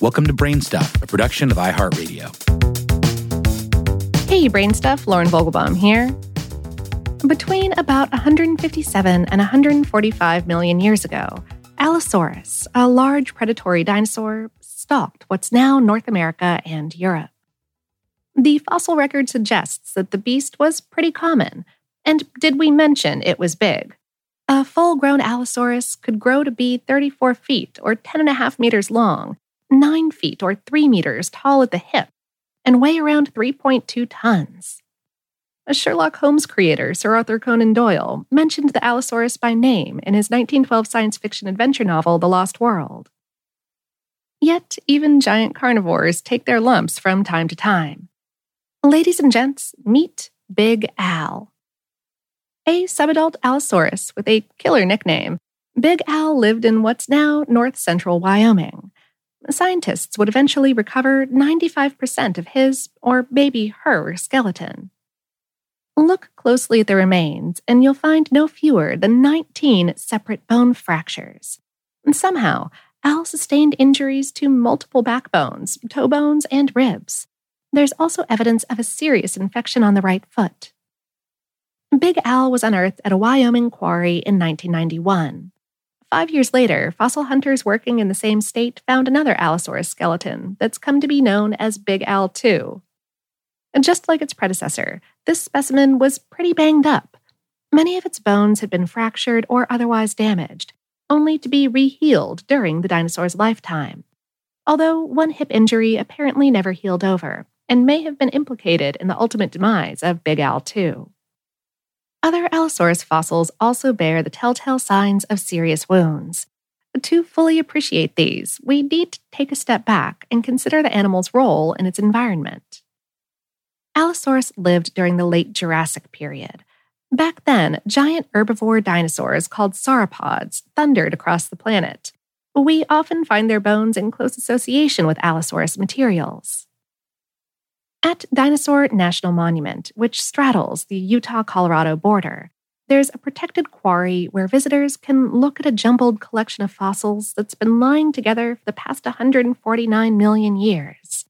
Welcome to Brainstuff, a production of iHeartRadio. Hey, Brainstuff, Lauren Vogelbaum here. Between about 157 and 145 million years ago, Allosaurus, a large predatory dinosaur, stalked what's now North America and Europe. The fossil record suggests that the beast was pretty common. And did we mention it was big? A full grown Allosaurus could grow to be 34 feet or 10.5 meters long, 9 feet or 3 meters tall at the hip, and weigh around 3.2 tons. A Sherlock Holmes creator, Sir Arthur Conan Doyle, mentioned the Allosaurus by name in his 1912 science fiction adventure novel, The Lost World. Yet, even giant carnivores take their lumps from time to time. Ladies and gents, meet Big Al. A subadult Allosaurus with a killer nickname, Big Al lived in what's now north central Wyoming. Scientists would eventually recover 95% of his, or maybe her, skeleton. Look closely at the remains, and you'll find no fewer than 19 separate bone fractures. And somehow, Al sustained injuries to multiple backbones, toe bones, and ribs. There's also evidence of a serious infection on the right foot. Big Al was unearthed at a Wyoming quarry in 1991. Five years later, fossil hunters working in the same state found another Allosaurus skeleton that's come to be known as Big Al 2. And just like its predecessor, this specimen was pretty banged up. Many of its bones had been fractured or otherwise damaged, only to be rehealed during the dinosaur's lifetime. Although one hip injury apparently never healed over and may have been implicated in the ultimate demise of Big Al 2. Other Allosaurus fossils also bear the telltale signs of serious wounds. To fully appreciate these, we need to take a step back and consider the animal's role in its environment. Allosaurus lived during the late Jurassic period. Back then, giant herbivore dinosaurs called sauropods thundered across the planet. We often find their bones in close association with Allosaurus materials. At Dinosaur National Monument, which straddles the Utah Colorado border, there's a protected quarry where visitors can look at a jumbled collection of fossils that's been lying together for the past 149 million years.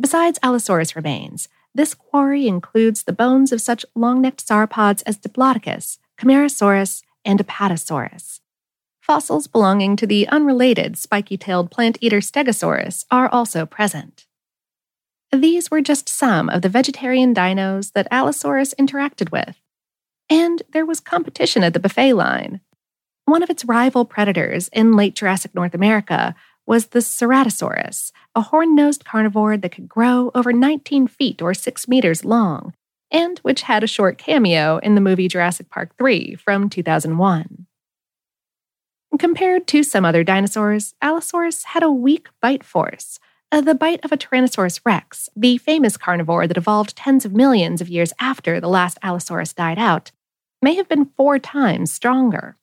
Besides Allosaurus remains, this quarry includes the bones of such long necked sauropods as Diplodocus, Camarasaurus, and Apatosaurus. Fossils belonging to the unrelated spiky tailed plant eater Stegosaurus are also present. These were just some of the vegetarian dinos that Allosaurus interacted with. And there was competition at the buffet line. One of its rival predators in late Jurassic North America was the Ceratosaurus, a horn nosed carnivore that could grow over 19 feet or 6 meters long, and which had a short cameo in the movie Jurassic Park 3 from 2001. Compared to some other dinosaurs, Allosaurus had a weak bite force, Uh, the bite of a Tyrannosaurus rex, the famous carnivore that evolved tens of millions of years after the last Allosaurus died out, may have been four times stronger.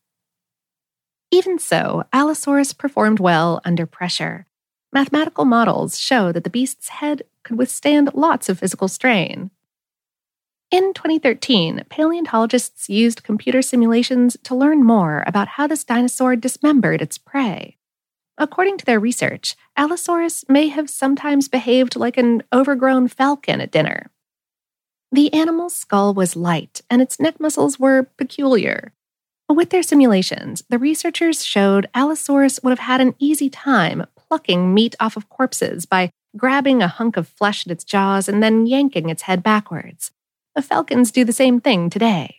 Even so, Allosaurus performed well under pressure. Mathematical models show that the beast's head could withstand lots of physical strain. In 2013, paleontologists used computer simulations to learn more about how this dinosaur dismembered its prey. According to their research, Allosaurus may have sometimes behaved like an overgrown falcon at dinner. The animal's skull was light and its neck muscles were peculiar. With their simulations, the researchers showed Allosaurus would have had an easy time plucking meat off of corpses by grabbing a hunk of flesh at its jaws and then yanking its head backwards. Falcons do the same thing today.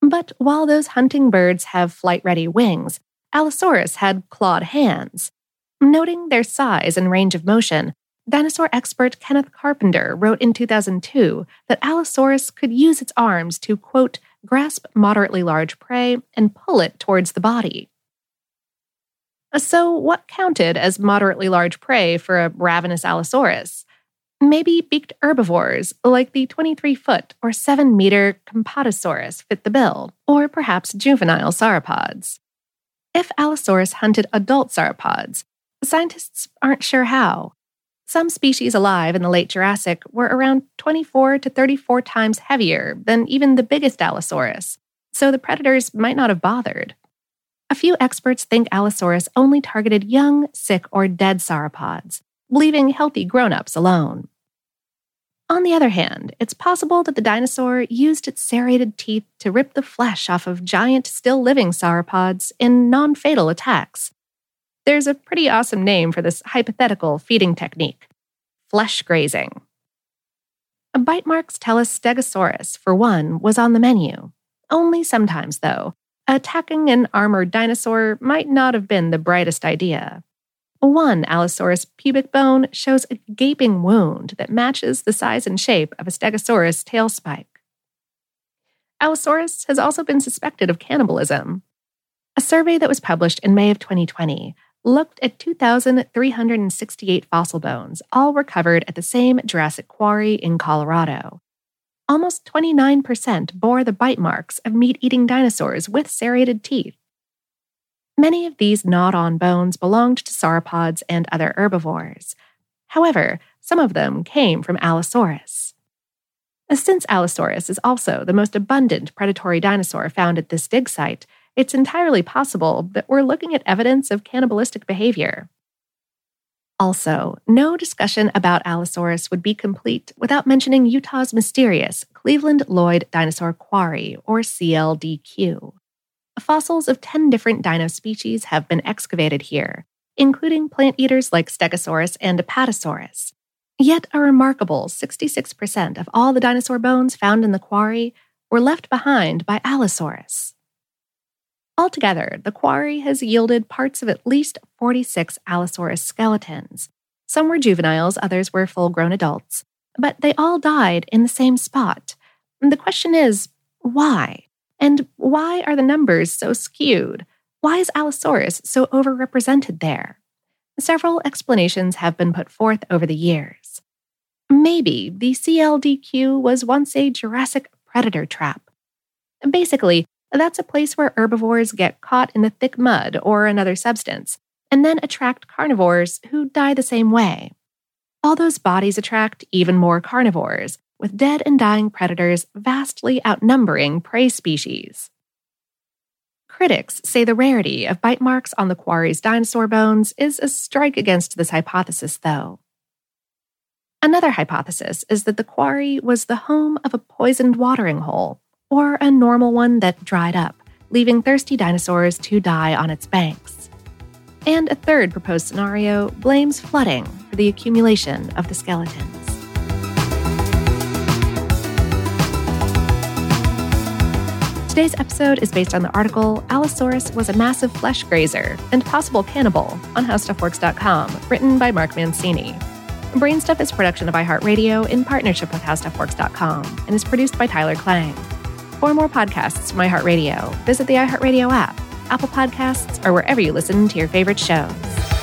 But while those hunting birds have flight ready wings, Allosaurus had clawed hands. Noting their size and range of motion, dinosaur expert Kenneth Carpenter wrote in 2002 that Allosaurus could use its arms to, quote, grasp moderately large prey and pull it towards the body. So, what counted as moderately large prey for a ravenous Allosaurus? Maybe beaked herbivores like the 23 foot or 7 meter Camptosaurus fit the bill, or perhaps juvenile sauropods. If Allosaurus hunted adult sauropods, scientists aren't sure how. Some species alive in the late Jurassic were around 24 to 34 times heavier than even the biggest Allosaurus, so the predators might not have bothered. A few experts think Allosaurus only targeted young, sick, or dead sauropods, leaving healthy grown ups alone. On the other hand, it's possible that the dinosaur used its serrated teeth to rip the flesh off of giant, still living sauropods in non fatal attacks. There's a pretty awesome name for this hypothetical feeding technique flesh grazing. A bite marks tell us Stegosaurus, for one, was on the menu. Only sometimes, though. Attacking an armored dinosaur might not have been the brightest idea. One Allosaurus pubic bone shows a gaping wound that matches the size and shape of a Stegosaurus tail spike. Allosaurus has also been suspected of cannibalism. A survey that was published in May of 2020 looked at 2,368 fossil bones, all recovered at the same Jurassic quarry in Colorado. Almost 29% bore the bite marks of meat eating dinosaurs with serrated teeth. Many of these gnawed on bones belonged to sauropods and other herbivores. However, some of them came from Allosaurus. Since Allosaurus is also the most abundant predatory dinosaur found at this dig site, it's entirely possible that we're looking at evidence of cannibalistic behavior. Also, no discussion about Allosaurus would be complete without mentioning Utah's mysterious Cleveland Lloyd Dinosaur Quarry, or CLDQ. Fossils of 10 different dino species have been excavated here, including plant eaters like Stegosaurus and Apatosaurus. Yet a remarkable 66% of all the dinosaur bones found in the quarry were left behind by Allosaurus. Altogether, the quarry has yielded parts of at least 46 Allosaurus skeletons. Some were juveniles, others were full grown adults, but they all died in the same spot. The question is why? And why are the numbers so skewed? Why is Allosaurus so overrepresented there? Several explanations have been put forth over the years. Maybe the CLDQ was once a Jurassic predator trap. Basically, that's a place where herbivores get caught in the thick mud or another substance, and then attract carnivores who die the same way. All those bodies attract even more carnivores, with dead and dying predators vastly outnumbering prey species. Critics say the rarity of bite marks on the quarry's dinosaur bones is a strike against this hypothesis, though. Another hypothesis is that the quarry was the home of a poisoned watering hole, or a normal one that dried up, leaving thirsty dinosaurs to die on its banks. And a third proposed scenario blames flooding for the accumulation of the skeletons. Today's episode is based on the article Allosaurus was a massive flesh grazer and possible cannibal on HowStuffWorks.com, written by Mark Mancini. Brainstuff is a production of iHeartRadio in partnership with HowStuffWorks.com and is produced by Tyler Klang. For more podcasts from iHeartRadio, visit the iHeartRadio app, Apple Podcasts, or wherever you listen to your favorite shows.